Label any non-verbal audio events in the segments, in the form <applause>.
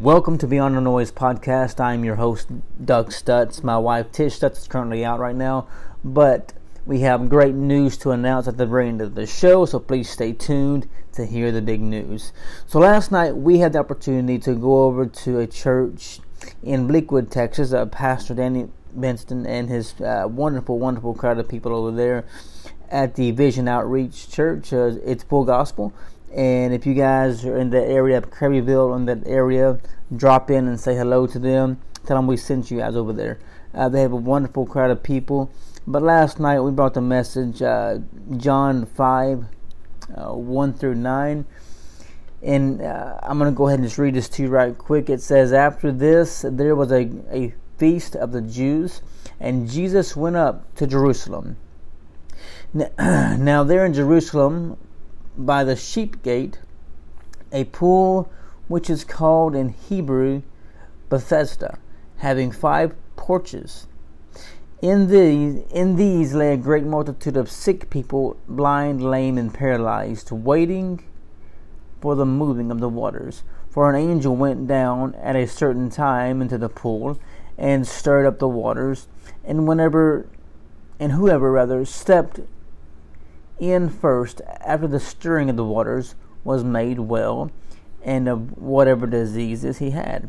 Welcome to Beyond the Noise podcast. I'm your host, Doug Stutz. My wife, Tish Stutz, is currently out right now, but we have great news to announce at the very end of the show, so please stay tuned to hear the big news. So, last night we had the opportunity to go over to a church in Bleakwood, Texas. Uh, Pastor Danny Benston and his uh, wonderful, wonderful crowd of people over there at the Vision Outreach Church. Uh, it's full gospel. And if you guys are in the area of Kirbyville, in that area, drop in and say hello to them. Tell them we sent you guys over there. Uh, they have a wonderful crowd of people. But last night we brought the message, uh, John 5, uh, 1 through 9. And uh, I'm going to go ahead and just read this to you right quick. It says, After this, there was a, a feast of the Jews, and Jesus went up to Jerusalem. <clears throat> Now, there in Jerusalem by the sheep gate a pool which is called in Hebrew Bethesda, having five porches. In these, in these lay a great multitude of sick people, blind, lame, and paralyzed, waiting for the moving of the waters. For an angel went down at a certain time into the pool and stirred up the waters, and whenever and whoever rather stepped in first after the stirring of the waters was made well, and of whatever diseases he had.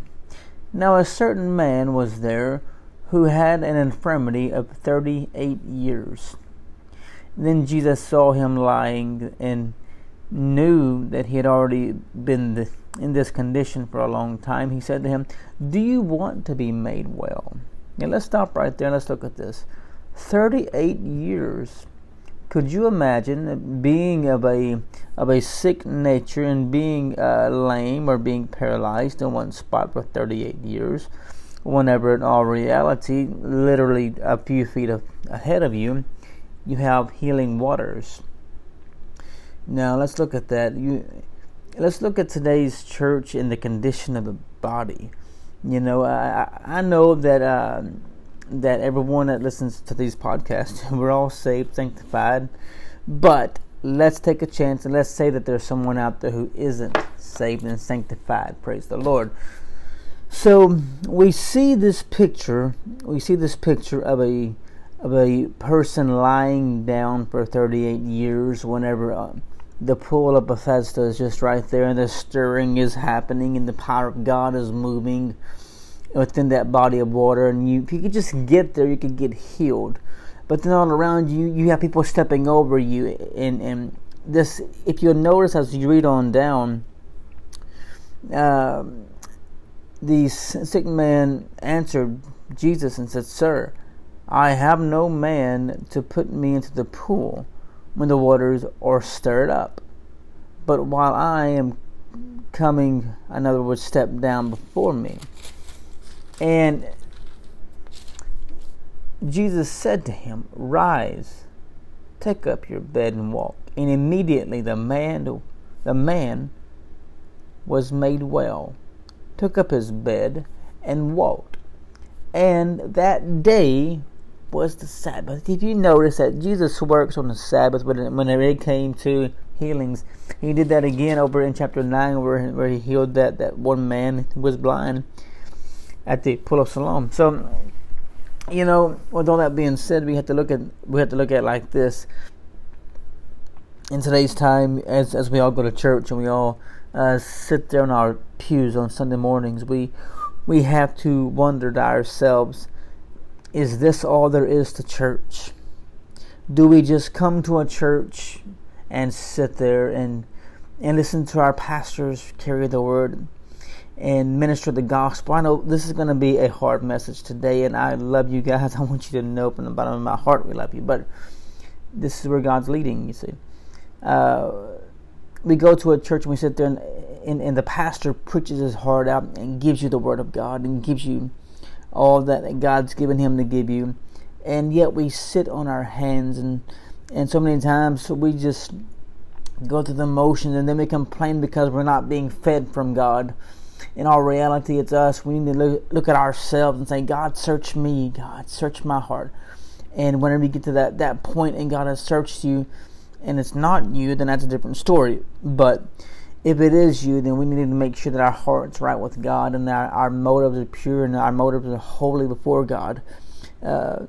Now a certain man was there who had an infirmity of thirty eight years. Then Jesus saw him lying and knew that he had already been in this condition for a long time. He said to him, Do you want to be made well? Now let's stop right there and let's look at this. 38 years could you imagine being of a of a sick nature and being uh, lame or being paralyzed in one spot for 38 years, whenever in all reality, literally a few feet of, ahead of you, you have healing waters. Now let's look at that. You let's look at today's church in the condition of the body. You know, I I know that. Uh, that everyone that listens to these podcasts, <laughs> we're all saved, sanctified. But let's take a chance and let's say that there's someone out there who isn't saved and sanctified. Praise the Lord. So we see this picture. We see this picture of a of a person lying down for 38 years. Whenever uh, the pool of Bethesda is just right there, and the stirring is happening, and the power of God is moving within that body of water, and you if you could just get there, you could get healed. But then all around you, you have people stepping over you, and and this, if you'll notice as you read on down, uh, the sick man answered Jesus and said, "Sir, I have no man to put me into the pool when the waters are stirred up, but while I am coming, another would step down before me." And Jesus said to him, Rise, take up your bed and walk. And immediately the man, the man was made well, took up his bed and walked. And that day was the Sabbath. Did you notice that Jesus works on the Sabbath whenever it came to healings? He did that again over in chapter 9 where, where he healed that, that one man who was blind at the pool of Siloam. So, you know, with all that being said, we have to look at we have to look at like this. In today's time, as as we all go to church and we all uh, sit there in our pews on Sunday mornings, we we have to wonder to ourselves: Is this all there is to church? Do we just come to a church and sit there and and listen to our pastors carry the word? And minister the gospel. I know this is going to be a hard message today, and I love you guys. <laughs> I want you to know from the bottom of my heart we love you, but this is where God's leading, you see. Uh, we go to a church and we sit there, and, and, and, the pastor preaches his heart out and gives you the word of God and gives you all that God's given him to give you. And yet we sit on our hands, and, and so many times we just go through the motions and then we complain because we're not being fed from God in all reality, it's us. We need to look, look at ourselves and say, God, search me. God, search my heart. And whenever you get to that, that point and God has searched you and it's not you, then that's a different story. But if it is you, then we need to make sure that our heart's right with God and our, our motives are pure and our motives are holy before God. Uh,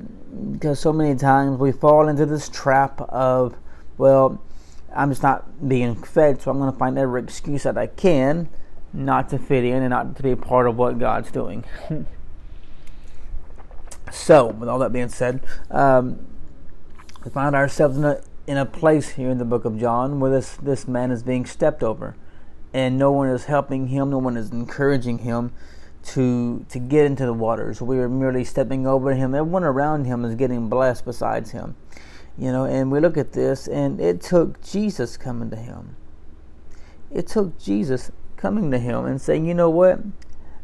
because so many times we fall into this trap of, well, I'm just not being fed, so I'm going to find every excuse that I can not to fit in and not to be a part of what God's doing. <laughs> so, with all that being said, um, we find ourselves in a in a place here in the book of John where this this man is being stepped over, and no one is helping him, no one is encouraging him to to get into the waters. We are merely stepping over him. Everyone around him is getting blessed besides him. You know, and we look at this and it took Jesus coming to him. It took Jesus coming to him and saying, "You know what?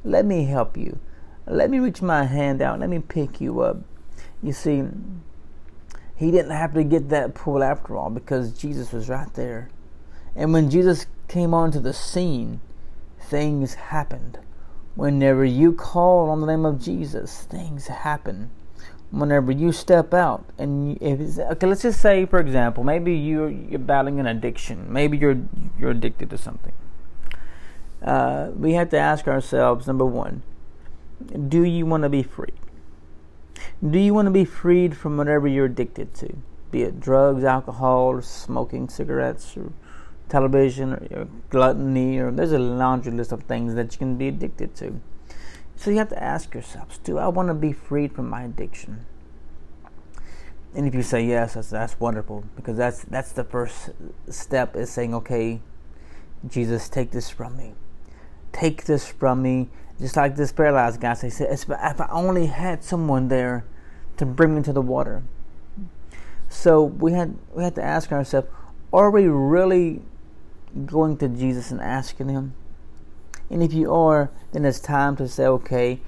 Let me help you. Let me reach my hand out. Let me pick you up." You see, he didn't have to get that pull after all because Jesus was right there. And when Jesus came onto the scene, things happened. Whenever you call on the name of Jesus, things happen. Whenever you step out, and if okay, let's just say, for example, maybe you're you're battling an addiction. Maybe you're you're addicted to something. Uh, we have to ask ourselves: number one, do you want to be free? Do you want to be freed from whatever you're addicted to, be it drugs, alcohol, smoking cigarettes, or television, or, or gluttony, or there's a laundry list of things that you can be addicted to. So you have to ask yourselves, do I want to be freed from my addiction? And if you say yes, that's, that's wonderful because that's that's the first step is saying, okay, Jesus, take this from me. Take this from me just like this paralyzed guy said, if I only had someone there to bring me to the water. So we had we had to ask ourselves, are we really going to Jesus and asking him? And if you are, then it's time to say, okay,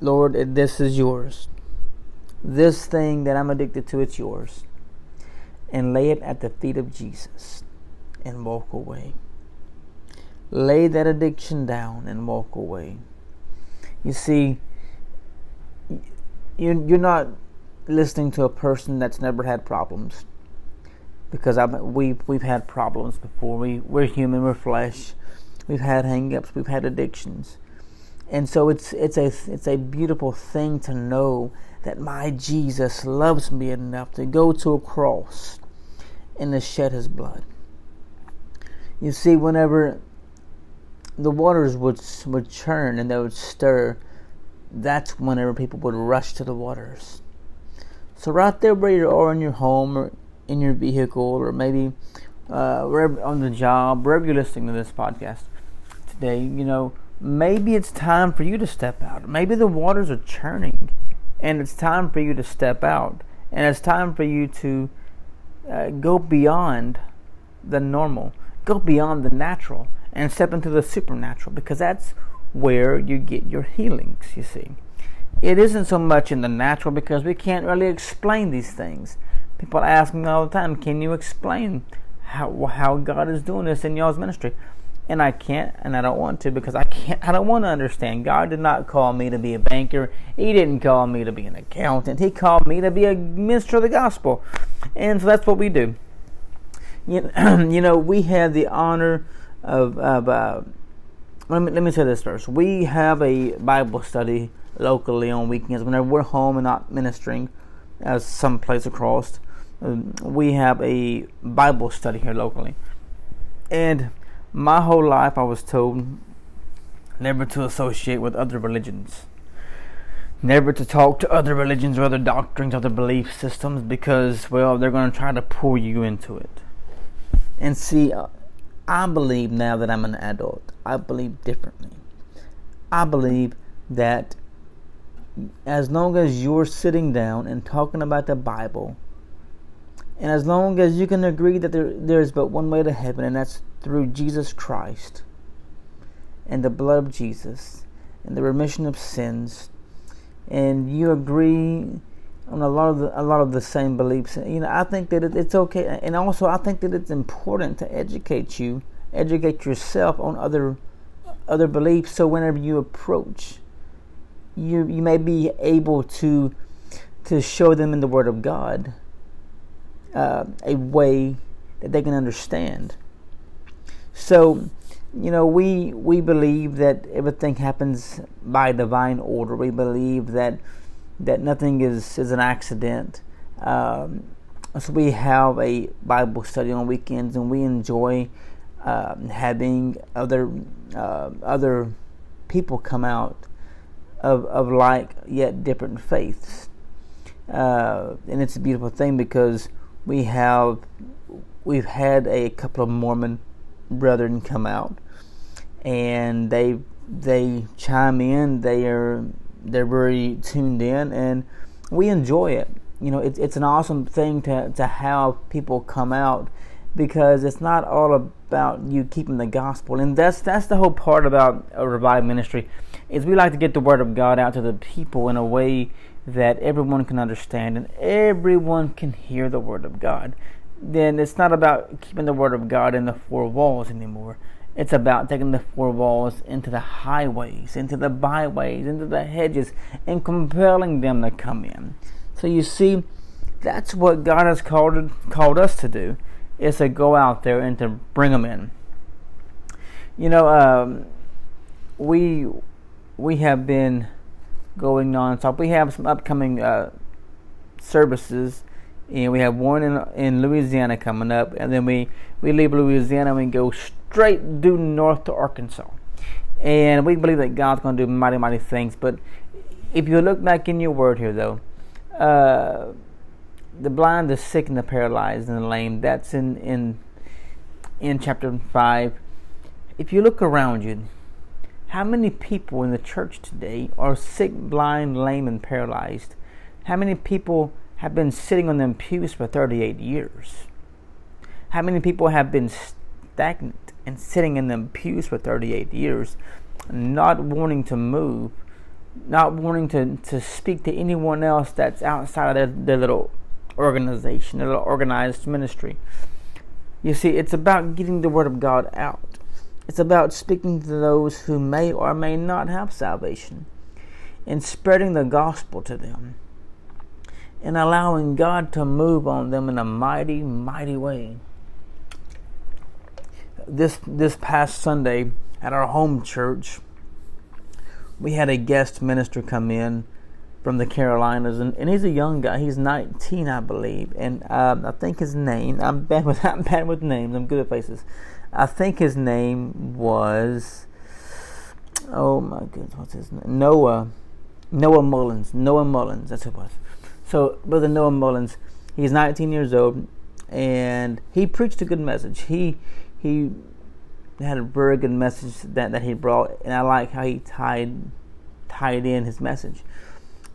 Lord, this is yours. This thing that I'm addicted to, it's yours. And lay it at the feet of Jesus and walk away lay that addiction down and walk away. You see, you're not listening to a person that's never had problems because I we we've had problems before. We we're human, we're flesh. We've had hangups, we've had addictions, and so it's it's a it's a beautiful thing to know that my Jesus loves me enough to go to a cross and to shed His blood. You see, whenever the waters would would churn and they would stir, that's whenever people would rush to the waters. So right there where you are in your home or in your vehicle or maybe uh, wherever on the job, wherever you're listening to this podcast today, you know, maybe it's time for you to step out. Maybe the waters are churning and it's time for you to step out. And it's time for you to uh, go beyond the normal, go beyond the natural and step into the supernatural because that's where you get your healings, you see. It isn't so much in the natural because we can't really explain these things. People ask me all the time, can you explain how, how God is doing this in y'all's ministry? And I can't, and I don't want to because I can't, <laughs> I don't want to understand. God did not call me to be a banker. He didn't call me to be an accountant. He called me to be a minister of the gospel. And so that's what we do. You, <clears throat> you know, we have the honor of, of uh, let me let me say this first. We have a Bible study locally on weekends whenever we're home and not ministering as someplace across. Um, we have a Bible study here locally, and my whole life I was told never to associate with other religions, never to talk to other religions or other doctrines, or other belief systems, because well they're going to try to pull you into it. And see, uh, I believe now that I'm an adult, I believe differently. I believe that as long as you're sitting down and talking about the Bible, and as long as you can agree that there, there's but one way to heaven, and that's through Jesus Christ and the blood of Jesus and the remission of sins, and you agree on a lot of the, a lot of the same beliefs. You know, I think that it, it's okay, and also I think that it's important to educate you, educate yourself on other other beliefs. So whenever you approach, you you may be able to to show them in the Word of God uh, a way that they can understand. So, you know, we we believe that everything happens by divine order. We believe that that nothing is is an accident. Um, so we have a Bible study on weekends, and we enjoy uh, having other uh, other people come out of of like yet different faiths, uh, and it's a beautiful thing because we have we've had a couple of Mormon brethren come out, and they they chime in. They are they're very tuned in, and we enjoy it you know, it's it's an awesome thing to to have people come out because it's not all about you keeping the gospel, and that's that's the whole part about a revived ministry is we like to get the word of God out to the people in a way that everyone can understand and everyone can hear the word of God. Then it's not about keeping the word of God in the four walls anymore. It's about taking the four walls into the highways, into the byways, into the hedges, and compelling them to come in. So you see, that's what God has called called us to do, is to go out there and to bring them in. You know, um, we we have been going nonstop. We have some upcoming uh, services, and we have one in in Louisiana coming up, and then we we leave Louisiana and we go straight due north to Arkansas, and we believe that God's going to do mighty mighty things. But if you look back in your word here, though uh, the blind, the sick, and the paralyzed, and the lame. That's in in in chapter five. If you look around you, how many people in the church today are sick, blind, lame, and paralyzed? How many people have been sitting on them pews for 38 years? How many people have been stagnant and sitting in them pews for 38 years, not wanting to move not wanting to, to speak to anyone else that's outside of their, their little organization, their little organized ministry. You see, it's about getting the Word of God out. It's about speaking to those who may or may not have salvation and spreading the gospel to them and allowing God to move on them in a mighty, mighty way. This this past Sunday at our home church, we had a guest minister come in from the Carolinas, and, and he's a young guy. He's 19, I believe, and um, I think his name. I'm bad with <laughs> I'm bad with names. I'm good at faces. I think his name was. Oh my goodness, what's his name? Noah. Noah Mullins. Noah Mullins. That's who it was. So, brother Noah Mullins, he's 19 years old, and he preached a good message. He he had a very good message that, that he brought, and I like how he tied tied in his message.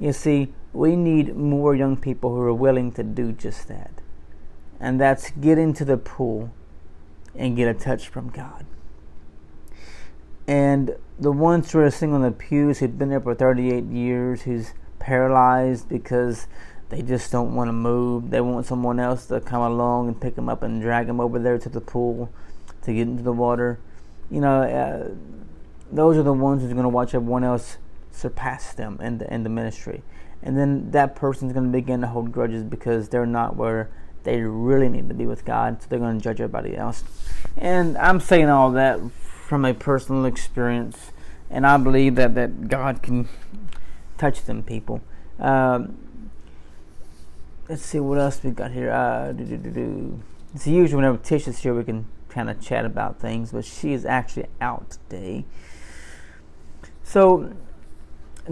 You see, we need more young people who are willing to do just that, and that's get into the pool and get a touch from God. And the ones who are sitting on the pews who've been there for 38 years, who's paralyzed because they just don't want to move. They want someone else to come along and pick them up and drag them over there to the pool to get into the water. You know, uh, those are the ones who's going to watch everyone else surpass them in the, in the ministry. And then that person's going to begin to hold grudges because they're not where they really need to be with God, so they're going to judge everybody else. And I'm saying all that from a personal experience, and I believe that, that God can touch them people. Um, let's see what else we got here. Uh, It's usually whenever Tish is here, we can kind of chat about things, but she is actually out today. So,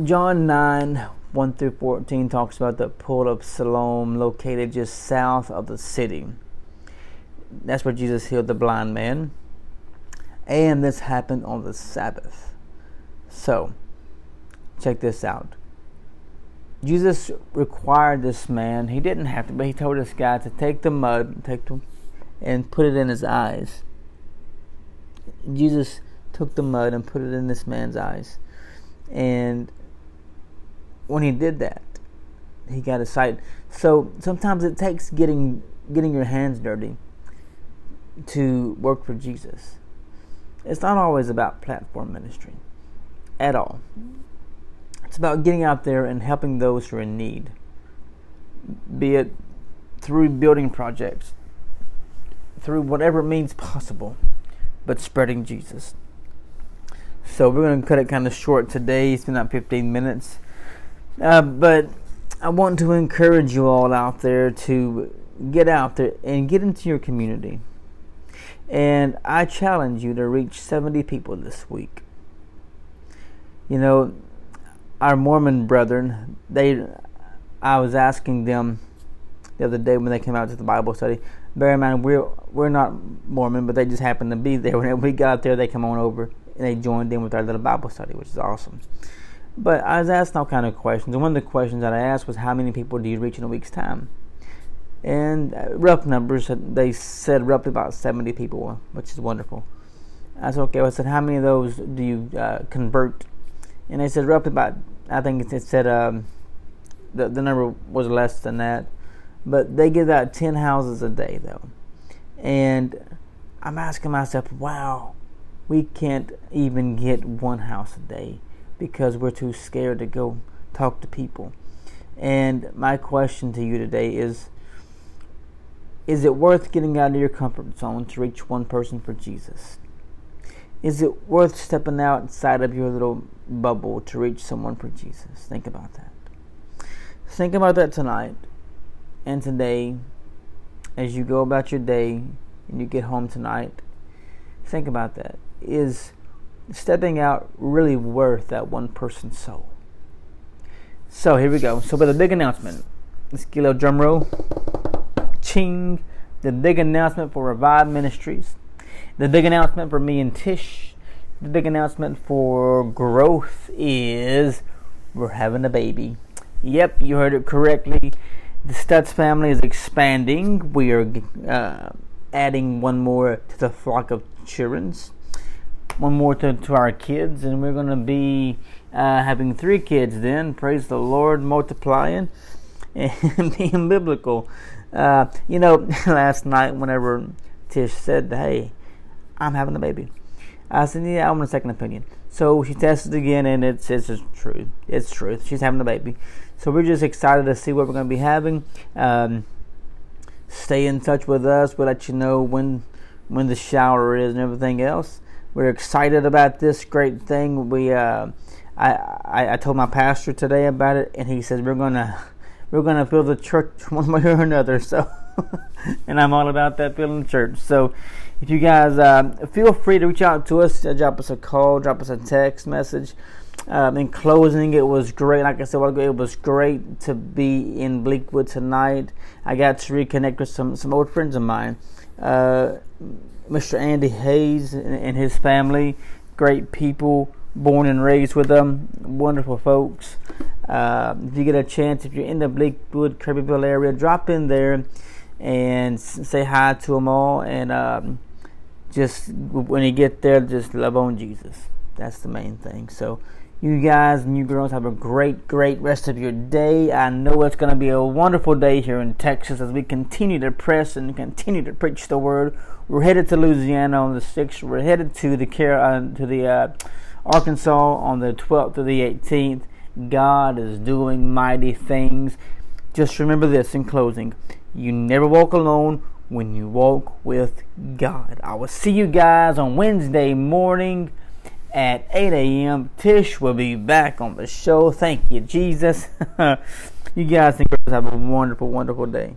John 9 1 through 14 talks about the pool of Siloam located just south of the city. That's where Jesus healed the blind man. And this happened on the Sabbath. So, check this out. Jesus required this man, he didn't have to, but he told this guy to take the mud, take the and put it in his eyes. Jesus took the mud and put it in this man's eyes. And when he did that, he got a sight. So sometimes it takes getting getting your hands dirty to work for Jesus. It's not always about platform ministry at all. It's about getting out there and helping those who are in need, be it through building projects, through whatever means possible but spreading Jesus. So we're going to cut it kind of short today. It's been about 15 minutes. Uh, but I want to encourage you all out there to get out there and get into your community. And I challenge you to reach 70 people this week. You know, our Mormon brethren, they I was asking them the other day when they came out to the Bible study. Bear in mind, we're we're not Mormon, but they just happened to be there. <laughs> When we got there, they come on over and they joined in with our little Bible study, which is awesome. But I was asking all kind of questions, and one of the questions that I asked was, "How many people do you reach in a week's time?" And uh, rough numbers, they said roughly about seventy people, which is wonderful. I said, "Okay." I said, "How many of those do you uh, convert?" And they said roughly about. I think it said um, the the number was less than that but they give out 10 houses a day, though. And I'm asking myself, wow, we can't even get one house a day because we're too scared to go talk to people. And my question to you today is Is it worth getting out of your comfort zone to reach one person for Jesus? Is it worth stepping outside of your little bubble to reach someone for Jesus? Think about that. Think about that tonight and today, as you go about your day and you get home tonight, think about that. Is stepping out really worth that one person's soul? So here we go. So with a big announcement, let's get a little drum roll. Ching! The big announcement for Revive Ministries. The big announcement for me and Tish. The big announcement for growth is we're having a baby. Yep, you heard it correctly the Stutz family is expanding. We are uh, adding one more to the flock of children, one more to, to our kids, and we're going to be uh, having three kids then. Praise the Lord, multiplying <laughs> and being biblical. Uh, you know, <laughs> last night, whenever Tish said, Hey, I'm having a baby, I said, Yeah, I want a second opinion. So she tested again, and it says it's true. It's truth. She's having a baby. So we're just excited to see what we're going to be having. Um, stay in touch with us. We'll let you know when when the shower is and everything else. We're excited about this great thing. We uh, I, I, I told my pastor today about it, and he says we're gonna we're gonna fill the church <laughs> one way or another. So, <laughs> and I'm all about that the church. So, if you guys uh, feel free to reach out to us, drop us a call, drop us a text message. Um, in closing, it was great. Like I said, it was great to be in Bleakwood tonight. I got to reconnect with some, some old friends of mine. Uh, Mr. Andy Hayes and, and, his family, great people, born and raised with them, wonderful folks. Uh, if you get a chance, if you're in the Bleakwood, Kirbyville area, drop in there and say hi to them all. And um, just when you get there, just love on Jesus. That's the main thing. So, you guys and you girls have a great, great rest of your day. I know it's going to be a wonderful day here in Texas as we continue to press and continue to preach the word. We're headed to Louisiana on the 6th. We're headed to the uh, to the uh, Arkansas on the 12th to the 18th. God is doing mighty things. Just remember this in closing. You never walk alone when you walk with God. I will see you guys on Wednesday morning at 8 a.m. Tish will be back on the show. Thank you, Jesus. <laughs> you guys think have a wonderful, wonderful day.